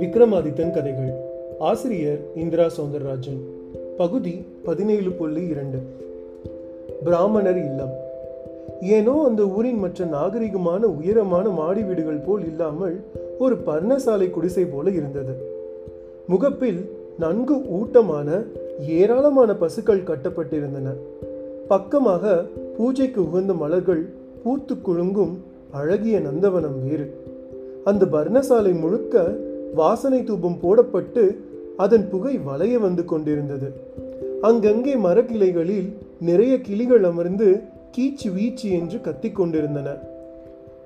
விக்ரமாதித்தன் கதைகள். ஆசிரியர் இந்திரா சௌந்தரராஜன் பகுதி பதினேழு புள்ளி இரண்டு. பிராமணர் இல்லம். ஏனோ அந்த ஊரின் மற்ற நாகரிகமான உயரமான மாடி வீடுகள் போல் இல்லாமல் ஒரு பர்ணசாலை குடிசை போல இருந்தது. முகப்பில் நன்கு ஊட்டமான ஏராளமான பசுக்கள் கட்டப்பட்டிருந்தன. பக்கமாக பூஜைக்கு உகந்த மலர்கள் பூத்து குலுங்கும் அழகிய நந்தவனம் வேறு. அந்த பர்ணசாலை முழுக்க வாசனை தூபம் போடப்பட்டு அதன் புகை வளைய வந்து கொண்டிருந்தது. அங்கங்கே மரக்கிளைகளில் நிறைய கிளிகள் அமர்ந்து கீச்சு வீச்சு என்று கத்திக் கொண்டிருந்தன.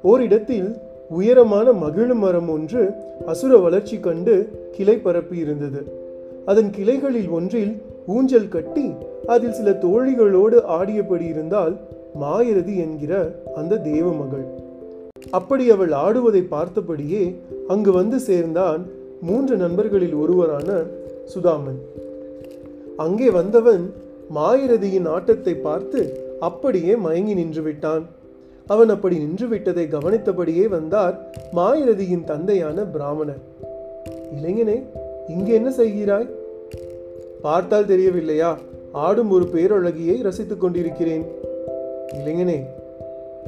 ஓரிடத்தில் உயரமான மகிழ் மரம் ஒன்று அசுர வளர்ச்சி கண்டு கிளை பரப்பி இருந்தது. அதன் கிளைகளில் ஒன்றில் ஊஞ்சல் கட்டி அதில் சில தோழிகளோடு ஆடியபடி இருந்தால் மாயரதி என்கிற அந்த தேவ மகள். அப்படி அவள் ஆடுவதை பார்த்தபடியே அங்கு வந்து சேர்ந்தான் மூன்று நண்பர்களில் ஒருவரான சுதாமன். அங்கே வந்தவன் மாயிரதியின் ஆட்டத்தை பார்த்து அப்படியே மயங்கி நின்று விட்டான் அவன் அப்படி நின்று விட்டதை கவனித்தபடியே வந்தார் மாயிரதியின் தந்தையான பிராமணர். இளைஞனே இங்கே என்ன செய்கிறாய்? பார்த்தால் தெரியவில்லையா? ஆடும் ஒரு பேரழகியை ரசித்துக் கொண்டிருக்கிறேன். இளைஞனே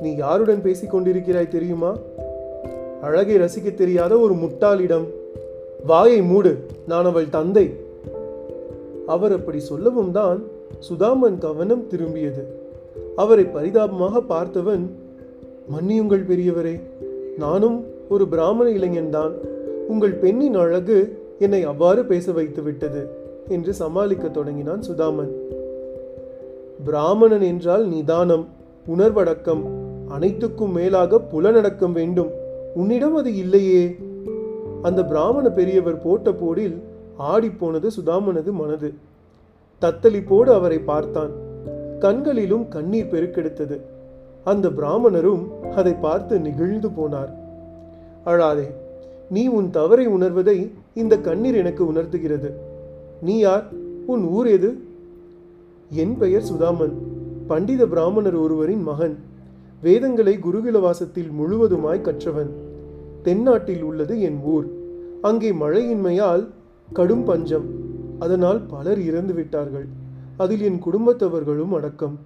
நீ யாருடன் பேசிக் கொண்டிருக்கிறாய் தெரியுமா? அழகை ரசிக்க தெரியாத ஒரு முட்டாளிடம் வாயை மூடு நான் அவள் தந்தை. அவர் அப்படி சொல்லவும் தான் சுதாமன் கவனம் திரும்பியது. அவரை பரிதாபமாக பார்த்தவன் மன்னியுங்கள் பெரியவரே நானும் ஒரு பிராமண இளைஞன்தான் உங்கள் பெண்ணின் அழகு என்னை அவ்வாறு பேச வைத்து விட்டது என்று சமாளிக்க தொடங்கினான் சுதாமன். பிராமணன் என்றால் நிதானம் உணர்வடக்கம் அனைத்துக்கும் மேலாக புலனடக்கம் வேண்டும். உன்னிடம் அது இல்லையே. அந்த பிராமண பெரியவர் போட்ட போடில் ஆடிப்போனது சுதாமனது மனது. தத்தளிப்போடு அவரை பார்த்தான். கண்களிலும் கண்ணீர் பெருக்கெடுத்தது. அந்த பிராமணரும் அதை பார்த்து நிகழ்ந்து போனார். அழாதே நீ உன் தவறை உணர்வதை இந்த கண்ணீர் எனக்கு உணர்த்துகிறது. நீ யார்? உன் ஊர் எது? என் பெயர் சுதாமன். பண்டித பிராமணர் ஒருவரின் மகன். வேதங்களை குருகுலவாசத்தில் முழுவதுமாய் கற்றவன். தென்னாட்டில் உள்ளது என் ஊர். அங்கே மழையின்மையால் கடும் பஞ்சம். அதனால் பலர் இறந்து விட்டார்கள். அதில் என் குடும்பத்தவர்களும் அடக்கம்.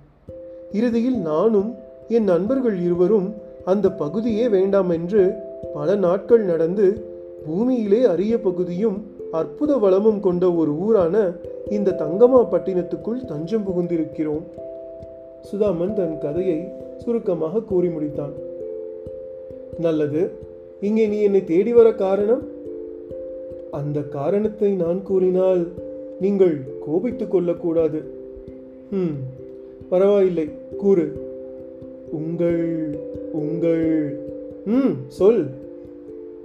இறுதியில் நானும் என் நண்பர்கள் இருவரும் அந்த பகுதியே வேண்டாம் என்று பல நாட்கள் நடந்து பூமியிலே அரிய பகுதியும் அற்புத வளமும் கொண்ட ஒரு ஊரான இந்த தங்கமா பட்டினத்துக்குள் தஞ்சம் புகுந்திருக்கிறோம். சுதாமன் தன் கதையை சுருக்கமாக கூறி முடித்தான். நல்லது இங்கே நீ என்னை தேடி வர காரணம்? அந்த காரணத்தை நான் கூறினால் நீங்கள் கோபித்துக் கொள்ளக்கூடாது. ம் பரவாயில்லை கூறு. உங்கள் உங்கள் ம் சொல்.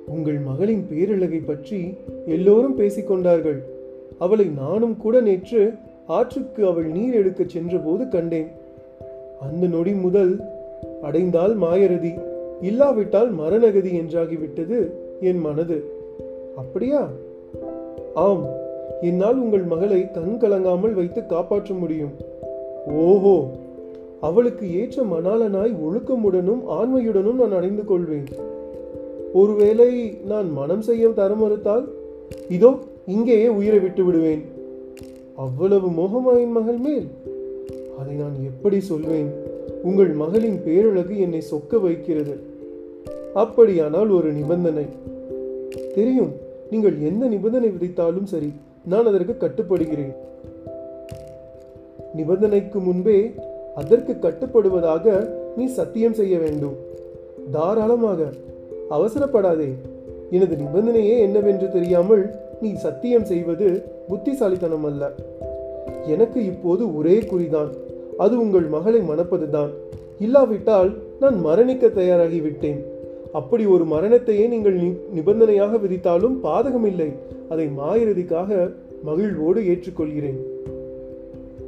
உங்கள் மகளின் பேரழகை பற்றி எல்லோரும் பேசிக்கொண்டார்கள் அவளை நானும் கூட நேற்று ஆற்றுக்கு அவள் நீர் எடுக்கச் சென்றபோது கண்டேன். அந்த நொடி முதல் அடைந்தால் மாயரதி இல்லாவிட்டால் மரணகதி என்றாகிவிட்டது என் மனது. அப்படியா? ஆம் என்னால் உங்கள் மகளை கண் கலங்காமல் வைத்து காப்பாற்ற முடியும். ஓஹோ அவளுக்கு ஏற்ற மணாளனாய் ஒழுக்கமுடனும் ஆண்மையுடனும் நான் அணிந்து கொள்வேன். ஒருவேளை நான் மனம் செய்ய தர மறுத்தால் இதோ இங்கேயே உயிரை விட்டு விடுவேன் அவ்வளவு மோகமாயின் மகள் மேல்? அதை நான் எப்படி சொல்வேன்? உங்கள் மகளின் பேரழகு என்னை சொக்க வைக்கிறது. அப்படியானால் ஒரு நிபந்தனை. தெரியும் நீங்கள் எந்த நிபந்தனை விதித்தாலும் சரி நான் அதற்கு கட்டுப்படுகிறேன். நிபந்தனைக்கு முன்பே அதற்கு கட்டுப்படுவதாக நீ சத்தியம் செய்ய வேண்டும். தாராளமாக அவசரப்படாதே. எனது நிபந்தனையே என்னவென்று தெரியாமல் நீ சத்தியம் செய்வது புத்திசாலித்தனம் அல்ல எனக்கு இப்போது ஒரே குறிதான். அது உங்கள் மகளை மணப்பதுதான். இல்லாவிட்டால் நான் மரணிக்க தயாராகிவிட்டேன். அப்படி ஒரு மரணத்தையே நீங்கள் நி- நிபந்தனையாக விதித்தாலும் பாதகமில்லை. அதை மாயிறதிக்காக மகிழ்வோடு ஏற்றுக்கொள்கிறேன்.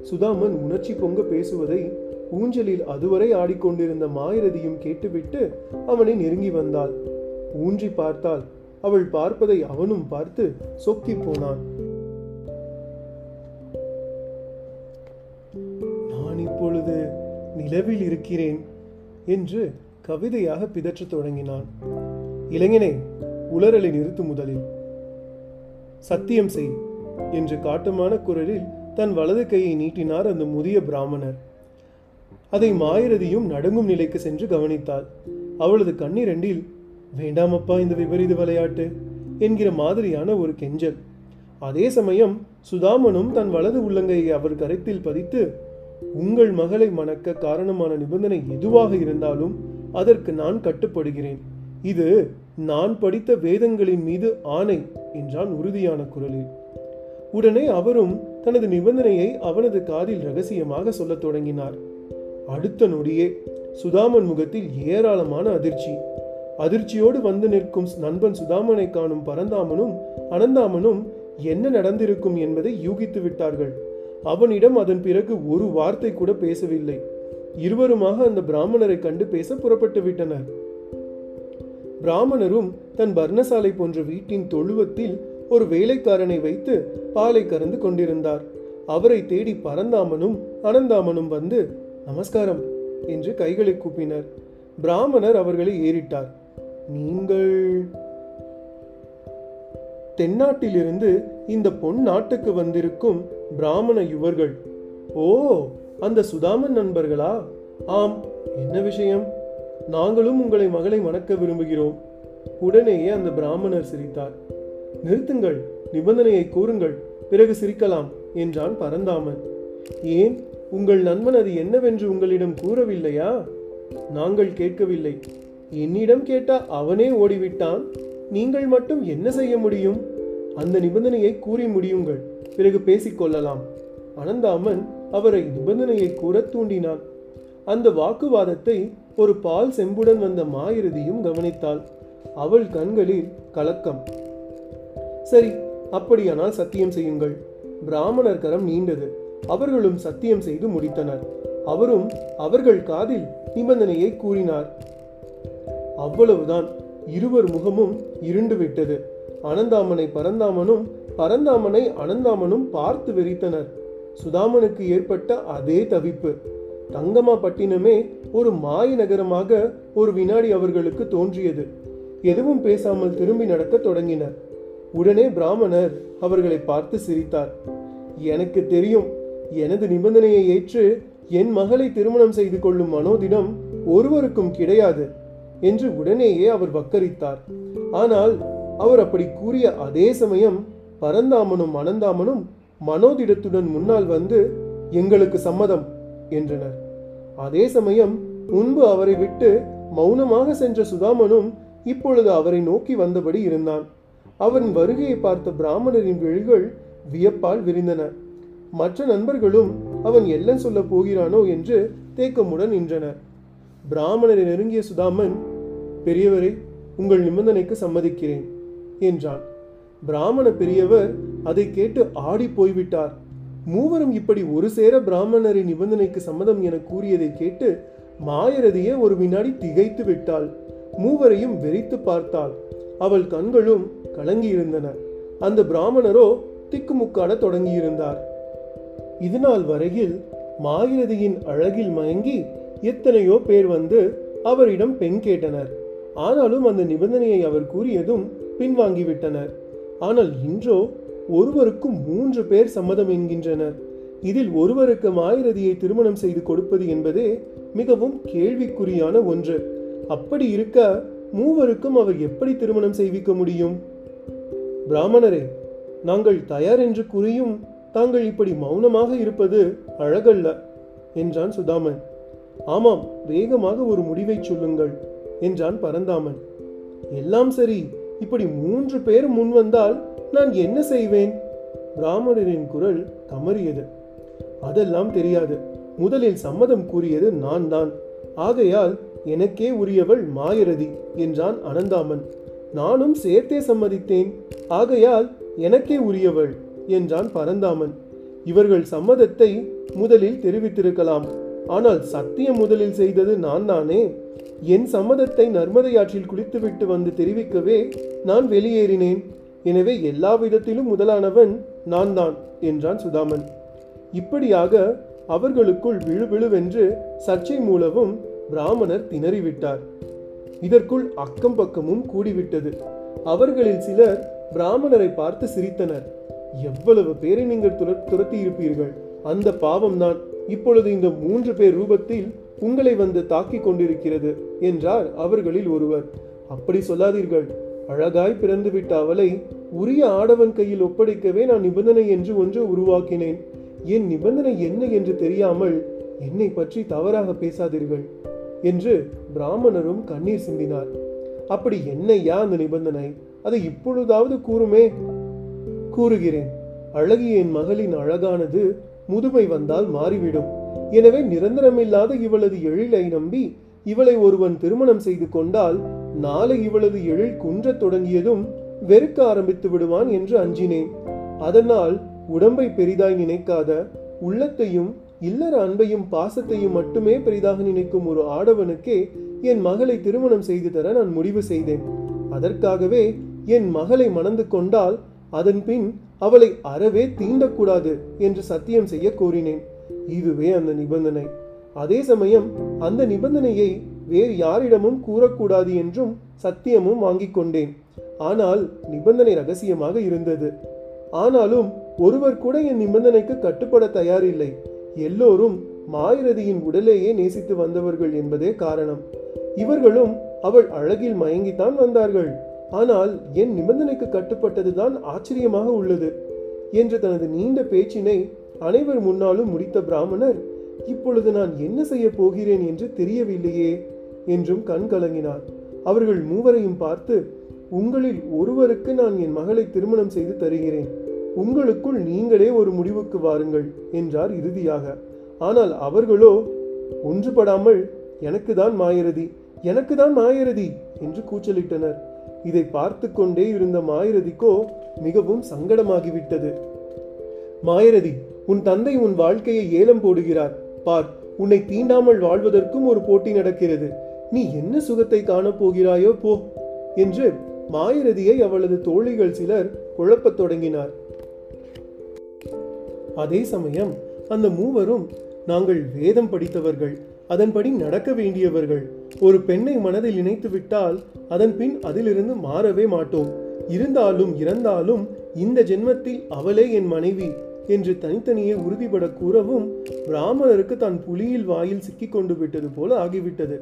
சுதாமன் உணர்ச்சி பொங்க பேசுவதை ஊஞ்சலில் அதுவரை ஆடிக்கொண்டிருந்த மாயிரதியும் கேட்டுவிட்டு அவனை நெருங்கி வந்தாள். ஊன்றி பார்த்தால் அவள் பார்ப்பதை அவனும் பார்த்து சொக்கி போனான். நிலவில் இருக்கிறேன் என்று கவிதையாக பிதற்றத் தொடங்கினான். இளைஞனை உளறலை நிறுத்து முதலில். சத்தியம் செய் என்று காட்டுமான குரலில் தன் வலது கையை நீட்டினார் அந்த முதிய பிராமணர். அதை மாயிரதியும் நடுங்கும் நிலைக்கு சென்று கவனித்தாள். அவளது கண்ணிரண்டில் வேண்டாமப்பா இந்த விபரீத விளையாட்டு என்கிற மாதிரியான ஒரு கெஞ்சல். அதே சமயம் சுதாமனும் தன் வலது உள்ளங்கையை அவர் கருத்தில் பதித்து உங்கள் மகளை மணக்க காரணமான நிபந்தனை எதுவாக இருந்தாலும் அதற்கு நான் கட்டுப்படுகிறேன். இது நான் படித்த வேதங்களின் மீது ஆணை என்றான் உறுதியான குரலில். உடனே அவரும் தனது நிபந்தனையை அவனது காதில் ரகசியமாக சொல்லத் தொடங்கினார். அடுத்த நொடியே சுதாமன் முகத்தில் ஏராளமான அதிர்ச்சி. அதிர்ச்சியோடு வந்து நிற்கும் நண்பன் சுதாமனை காணும் பரந்தாமனும் அனந்தாமனும் என்ன நடந்திருக்கும் என்பதை யூகித்து விட்டார்கள். அவனிடம் அதன் பிறகு ஒரு வார்த்தை கூட பேசவில்லை. இருவருமாக அந்த பிராமணரை கண்டு பேச புறப்பட்டு விட்டனர். பிராமணரும் தன் பர்ணசாலை போன்ற வீட்டின் தொழுவத்தில் ஒரு வேலைக்காரனை வைத்து பாலை கறந்து கொண்டிருந்தார். அவரை தேடி பரந்தாமனும் அனந்தாமனும் வந்து நமஸ்காரம் என்று கைகளை கூப்பினர். பிராமணர் அவர்களை ஏறிட்டார். நீங்கள் தென்னாட்டிலிருந்து இந்த பொன் நாட்டுக்கு வந்திருக்கும் பிராமண யுவர்கள். ஓ அந்த சுதாமன் நண்பர்களா? ஆம் என்ன விஷயம்? நாங்களும் உங்களை மகளை மணக்க விரும்புகிறோம். உடனேயே அந்த பிராமணர் சிரித்தார். நிறுத்துங்கள் நிபந்தனையை கூறுங்கள் பிறகு சிரிக்கலாம் என்றான் பரந்தாமன். ஏன் உங்கள் நண்பன் அது என்னவென்று உங்களிடம் கூறவில்லையா? நாங்கள் கேட்கவில்லை. என்னிடம் கேட்டால் அவனே ஓடிவிட்டான்? நீங்கள் மட்டும் என்ன செய்ய முடியும்? அந்த நிபந்தனையை கூறி முடியுங்கள். பிறகு பேசிக்கொள்ளலாம் அனந்தாமன் அவரை நிபந்தனையை கூற தூண்டினான். அந்த வாக்குவாதத்தை ஒரு பால் செம்புடன் வந்த மாயிறுதியும் கவனித்தாள். அவள் கண்களில் கலக்கம். சரி அப்படியானால் சத்தியம் செய்யுங்கள். பிராமணர் கரம் நீண்டது. அவர்களும் சத்தியம் செய்து முடித்தனர். அவரும் அவர்கள் காதில் நிபந்தனையை கூறினார். அவ்வளவுதான். இருவர் முகமும் இருண்டு விட்டது. அனந்தாமனை பரந்தாமனும் பரந்தாமனை அனந்தாமனும் பார்த்து வெறித்தனர். சுதாமனுக்கு ஏற்பட்ட அதே தவிப்பு. தங்கமா பட்டினமே ஒரு மாய நகரமாக ஒரு வினாடி அவர்களுக்கு தோன்றியது. எதுவும் பேசாமல் திரும்பி நடக்க தொடங்கினர். உடனே பிராமணர் அவர்களை பார்த்து சிரித்தார். எனக்கு தெரியும் எனது நிபந்தனையை ஏற்று என் மகளை திருமணம் செய்து கொள்ளும் மனோதிடம் ஒருவருக்கும் கிடையாது. என்று உடனேயே அவர் வக்கரித்தார். ஆனால் அவர் அப்படி கூறிய அதே சமயம் பரந்தாமனும் அனந்தாமனும் மனோதிடத்துடன் முன்னால் வந்து எங்களுக்கு சம்மதம் என்றனர். அதே சமயம் முன்பு அவரை விட்டு மௌனமாக சென்ற சுதாமனும் இப்பொழுது அவரை நோக்கி வந்தபடி இருந்தான். அவன் வருகையை பார்த்த பிராமணரின் விழிகள் வியப்பால் விரிந்தன. மற்ற நண்பர்களும் அவன் எல்லாம் சொல்ல போகிறானோ? என்று தேக்கமுடன் நின்றனர். பிராமணரை நெருங்கிய சுதாமன் பெரியவரே உங்கள் நிபந்தனைக்கு சம்மதிக்கிறேன் என்றான். பிராமண பெரியவர் அதை கேட்டு ஆடி போய்விட்டார். மூவரும் இப்படி ஒரு சேர பிராமணரின் நிபந்தனைக்கு சம்மதம் என கூறியதை கேட்டு மாயரதியே ஒரு வினாடி திகைத்து விட்டாள். மூவரையும் வெறித்து பார்த்தாள். அவள் கண்களும் கலங்கியிருந்தன. அந்த பிராமணரோ திக்குமுக்காட தொடங்கியிருந்தார். இதுநாள் வரையில் மாயிரதியின் அழகில் மயங்கி எத்தனையோ பேர் வந்து அவரிடம் பெண் கேட்டனர். ஆனாலும் அந்த நிபந்தனையை அவர் கூறியதும் பின்வாங்கிவிட்டனர். ஆனால் இன்றோ ஒருவருக்கும் மூன்று பேர் சம்மதம் என்கின்றனர். இதில் ஒருவருக்கு மாயிரதியை திருமணம் செய்து கொடுப்பது என்பதே மிகவும் கேள்விக்குறியான ஒன்று. அப்படி இருக்க மூவருக்கும் அவர் எப்படி திருமணம் செய்விக்க முடியும்? பிராமணரே நாங்கள் தயார் என்று கூறியும் தாங்கள் இப்படி மௌனமாக இருப்பது அழகல்ல என்றான் சுதாமன். ஆமாம் வேகமாக ஒரு முடிவை சொல்லுங்கள். என்றான் பரந்தாமன். எல்லாம் சரி இப்படி மூன்று பேர் முன் வந்தால் நான் என்ன செய்வேன்? பிராமணரின் குரல் கமறியது அதெல்லாம் தெரியாது. முதலில் சம்மதம் கூறியது நான் தான் ஆகையால் எனக்கே உரியவள் மாயரதி என்றான் அனந்தாமன். நானும் சேர்த்தே சம்மதித்தேன். ஆகையால் எனக்கே உரியவள் என்றான் பரந்தாமன். இவர்கள் சம்மதத்தை முதலில் தெரிவித்திருக்கலாம். ஆனால் சத்தியம் முதலில் செய்தது நான் தானே? என் சம்மதத்தை நர்மதை ஆற்றில் குளித்துவிட்டு வந்து தெரிவிக்கவே நான் வெளியேறினேன். எனவே எல்லா விதத்திலும் முதலானவன் நான் தான் என்றான் சுதாமன். இப்படியாக அவர்களுக்குள் விழுவிழுவென்று சர்ச்சை மூலமும் பிராமணர் திணறிவிட்டார். இதற்குள் அக்கம் பக்கமும் கூடிவிட்டது. அவர்களில் சிலர் பிராமணரை பார்த்து சிரித்தனர். எவ்வளவு பேரை நீங்கள் துர- துரத்தி இருப்பீர்கள் அந்த பாவம்தான். இப்பொழுது இந்த மூன்று பேர் ரூபத்தில் உங்களை வந்து தாக்கிக் கொண்டிருக்கிறது என்றார் அவர்களில் ஒருவர். அப்படி சொல்லாதீர்கள். அழகாய் பிறந்துவிட்ட அவளை உரிய ஆடவன் கையில் ஒப்படைக்கவே நான் நிபந்தனை என்று ஒன்று உருவாக்கினேன். என் நிபந்தனை என்ன என்று தெரியாமல் என்னை பற்றி தவறாக பேசாதீர்கள் என்று பிராமணரும் கண்ணீர் சிந்தினார். அப்படி என்னையா அந்த நிபந்தனை? அதை இப்பொழுதாவது கூறுமே? கூறுகிறேன். அழகிய என் மகளின் அழகானது முதுமை வந்தால் மாறிவிடும். எனவே நிரந்தரமில்லாத இவளது எழிலை நம்பி இவளை ஒருவன் திருமணம் செய்து கொண்டால் நாளை இவளது எழில் குன்றத் தொடங்கியதும் வெறுக்க ஆரம்பித்து விடுவான் என்று அஞ்சினேன். அதனால் உடம்பை பெரிதாய் நினைக்காத உள்ளத்தையும் இல்லற அன்பையும் பாசத்தையும் மட்டுமே பெரிதாக நினைக்கும் ஒரு ஆடவனுக்கே என் மகளை திருமணம் செய்து தர நான் முடிவு செய்தேன். அதற்காகவே என் மகளை மணந்து கொண்டால் அதன் பின் அவளை அறவே தீண்டக்கூடாது என்று சத்தியம் செய்ய கோரினேன். இதுவே அந்த நிபந்தனை. அதே சமயம் அந்த நிபந்தனையை வேறு யாரிடமும் கூறக்கூடாது என்றும் சத்தியமும் வாங்கிக் கொண்டேன். ஆனால் நிபந்தனை ரகசியமாக இருந்தது. ஆனாலும் ஒருவர் கூட என் நிபந்தனைக்கு கட்டுப்பட தயாரில்லை. எல்லோரும் மாயிரதியின் உடலேயே நேசித்து வந்தவர்கள் என்பதே காரணம். இவர்களும் அவள் அழகில் மயங்கித்தான் வந்தார்கள். ஆனால் என் நிபந்தனைக்கு கட்டுப்பட்டதுதான் ஆச்சரியமாக உள்ளது என்று தனது நீண்ட பேச்சினை அனைவர் முன்னாலும் முடித்த பிராமணர் இப்பொழுது நான் என்ன செய்ய போகிறேன் என்று தெரியவில்லையே என்றும் கண் கலங்கினார். அவர்கள் மூவரையும் பார்த்து உங்களில் ஒருவருக்கு நான் என் மகளை திருமணம் செய்து தருகிறேன். உங்களுக்குள் நீங்களே ஒரு முடிவுக்கு வாருங்கள் என்றார் இறுதியாக. ஆனால் அவர்களோ ஒன்றுபடாமல் எனக்கு தான் மாயரதி எனக்கு தான் மாயரதி என்று கூச்சலிட்டனர். இதை பார்த்து கொண்டே இருந்த மாயரதிக்கோ மிகவும் சங்கடமாகிவிட்டது. மாயரதி உன் தந்தை உன் வாழ்க்கையை ஏலம் போடுகிறார். பார் உன்னை தீண்டாமல் வாழ்வதற்கும் ஒரு போட்டி நடக்கிறது. நீ என்ன சுகத்தை காணப் போகிறாயோ போ என்று மாயரதியை அவளது தோழிகள் சிலர் குழப்பத் தொடங்கினார். அதே சமயம் அந்த மூவரும் நாங்கள் வேதம் படித்தவர்கள் அதன்படி நடக்க வேண்டியவர்கள் ஒரு பெண்ணை மனதில் இணைத்து விட்டால் அதன் பின் அதிலிருந்து மாறவே மாட்டோம். இருந்தாலும் இறந்தாலும் இந்த ஜென்மத்தில் அவளே என் மனைவி என்று தனித்தனியே உறுதிபட கூறவும் பிராமணருக்கு தான் புலியில் வாயில் சிக்கிக்கொண்டு விட்டது போல ஆகிவிட்டது.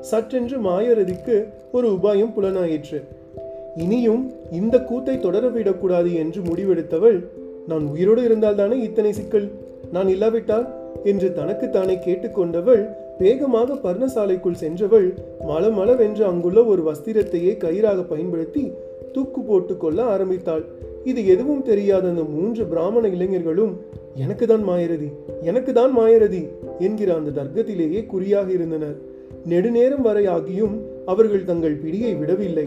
சற்றென்று மாயரதிக்கு ஒரு உபாயம் புலனாயிற்று. இனியும் இந்த கூத்தை தொடரவிடக்கூடாது என்று முடிவெடுத்தவள் நான் உயிரோடு இருந்தால்தானே இத்தனை சிக்கல்? நான் இல்லாவிட்டால்? என்று தனக்குத்தானே கேட்டுக்கொண்டவள் வேகமாக பர்ணசாலைக்குள் சென்றவள் மலமளவென்று அங்குள்ள ஒரு வஸ்திரத்தையே கயிறாக பயன்படுத்தி தூக்கு போட்டு கொள்ள ஆரம்பித்தாள். இது எதுவும் தெரியாத அந்த மூன்று பிராமண இளைஞர்களும் எனக்கு தான் மாயரதி எனக்கு தான் மாயரதி என்கிற அந்த தர்க்கத்திலேயே குறியாக இருந்தனர். நெடுநேரம் வரை ஆகியும் அவர்கள் தங்கள் பிடியை விடவில்லை.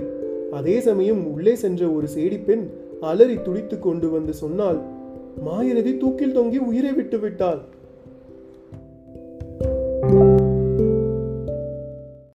அதே சமயம் உள்ளே சென்ற ஒரு சேடிப்பெண் அலறி துடித்து கொண்டு வந்து சொன்னால் மாயரதி தூக்கில் தொங்கி உயிரை விட்டு விட்டாள்.